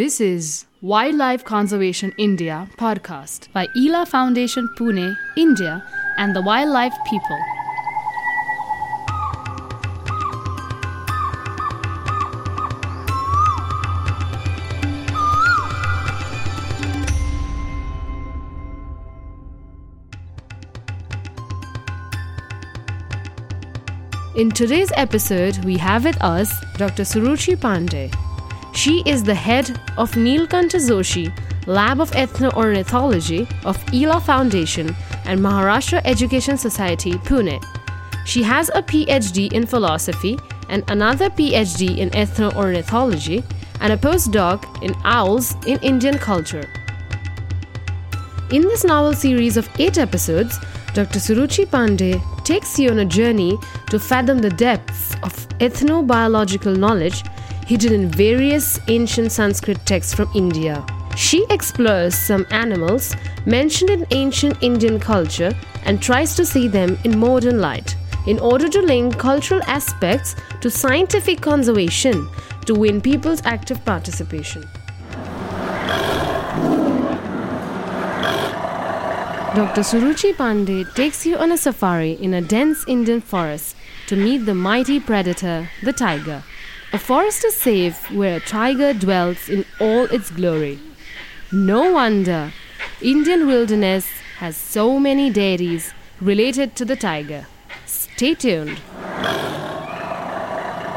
This is Wildlife Conservation India podcast by ELA Foundation Pune, India, and the Wildlife People. In today's episode, we have with us Dr. Suruchi Pandey. She is the head of Neelkantha Joshi Lab of Ethno-Ornithology of ELA Foundation and Maharashtra Education Society, Pune. She has a PhD in philosophy and another PhD in ethno-ornithology and a postdoc in owls in Indian culture. In this novel series of eight episodes, Dr. Suruchi Pandey takes you on a journey to fathom the depths of ethnobiological knowledge hidden in various ancient Sanskrit texts from India. She explores some animals mentioned in ancient Indian culture and tries to see them in modern light in order to link cultural aspects to scientific conservation to win people's active participation. Dr. Suruchi Pandey takes you on a safari in a dense Indian forest to meet the mighty predator, the tiger. A forest is safe where a tiger dwells in all its glory. No wonder Indian wilderness has so many deities related to the tiger. Stay tuned.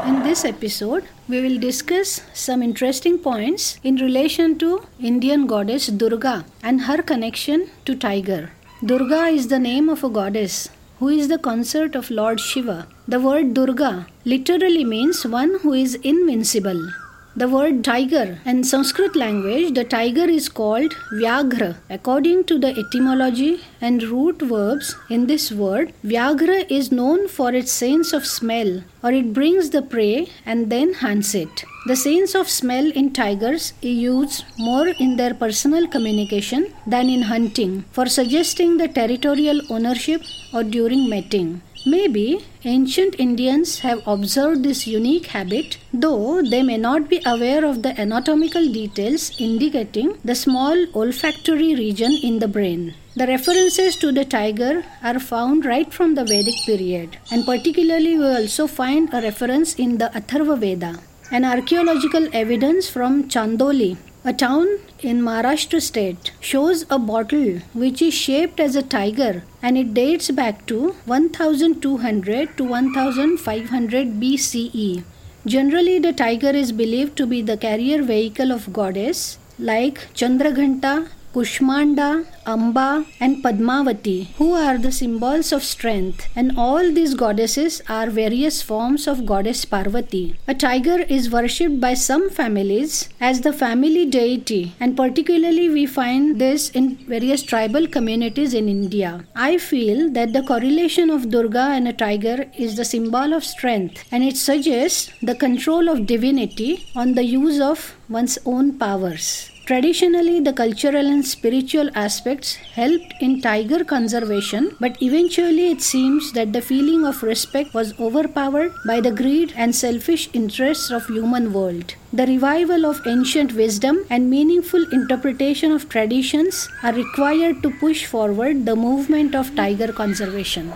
In this episode, we will discuss some interesting points in relation to Indian goddess Durga and her connection to tiger. Durga is the name of a goddess who is the consort of Lord Shiva. The word Durga literally means one who is invincible. The word tiger in Sanskrit language, the tiger is called Vyaghra. According to the etymology and root verbs in this word, Vyaghra is known for its sense of smell or it brings the prey and then hunts it. The sense of smell in tigers is used more in their personal communication than in hunting for suggesting the territorial ownership or during mating. Maybe ancient Indians have observed this unique habit, though they may not be aware of the anatomical details indicating the small olfactory region in the brain. The references to the tiger are found right from the Vedic period, and particularly we also find a reference in the Atharva Veda. An archaeological evidence from Chandoli, a town in Maharashtra state, shows a bottle which is shaped as a tiger and it dates back to 1200 to 1500 BCE. Generally, the tiger is believed to be the carrier vehicle of goddess like Chandraghanta, Kushmanda, Amba, and Padmavati, who are the symbols of strength, and all these goddesses are various forms of goddess Parvati. A tiger is worshipped by some families as the family deity, and particularly we find this in various tribal communities in India. I feel that the correlation of Durga and a tiger is the symbol of strength, and it suggests the control of divinity on the use of one's own powers. Traditionally, the cultural and spiritual aspects helped in tiger conservation, but eventually it seems that the feeling of respect was overpowered by the greed and selfish interests of human world. The revival of ancient wisdom and meaningful interpretation of traditions are required to push forward the movement of tiger conservation.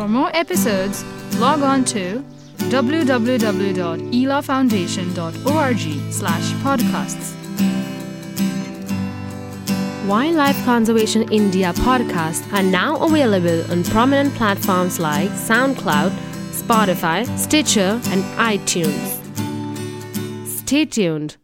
For more episodes, log on to www.elafoundation.org slash podcasts. Wildlife Conservation India podcasts are now available on prominent platforms like SoundCloud, Spotify, Stitcher, and iTunes. Stay tuned.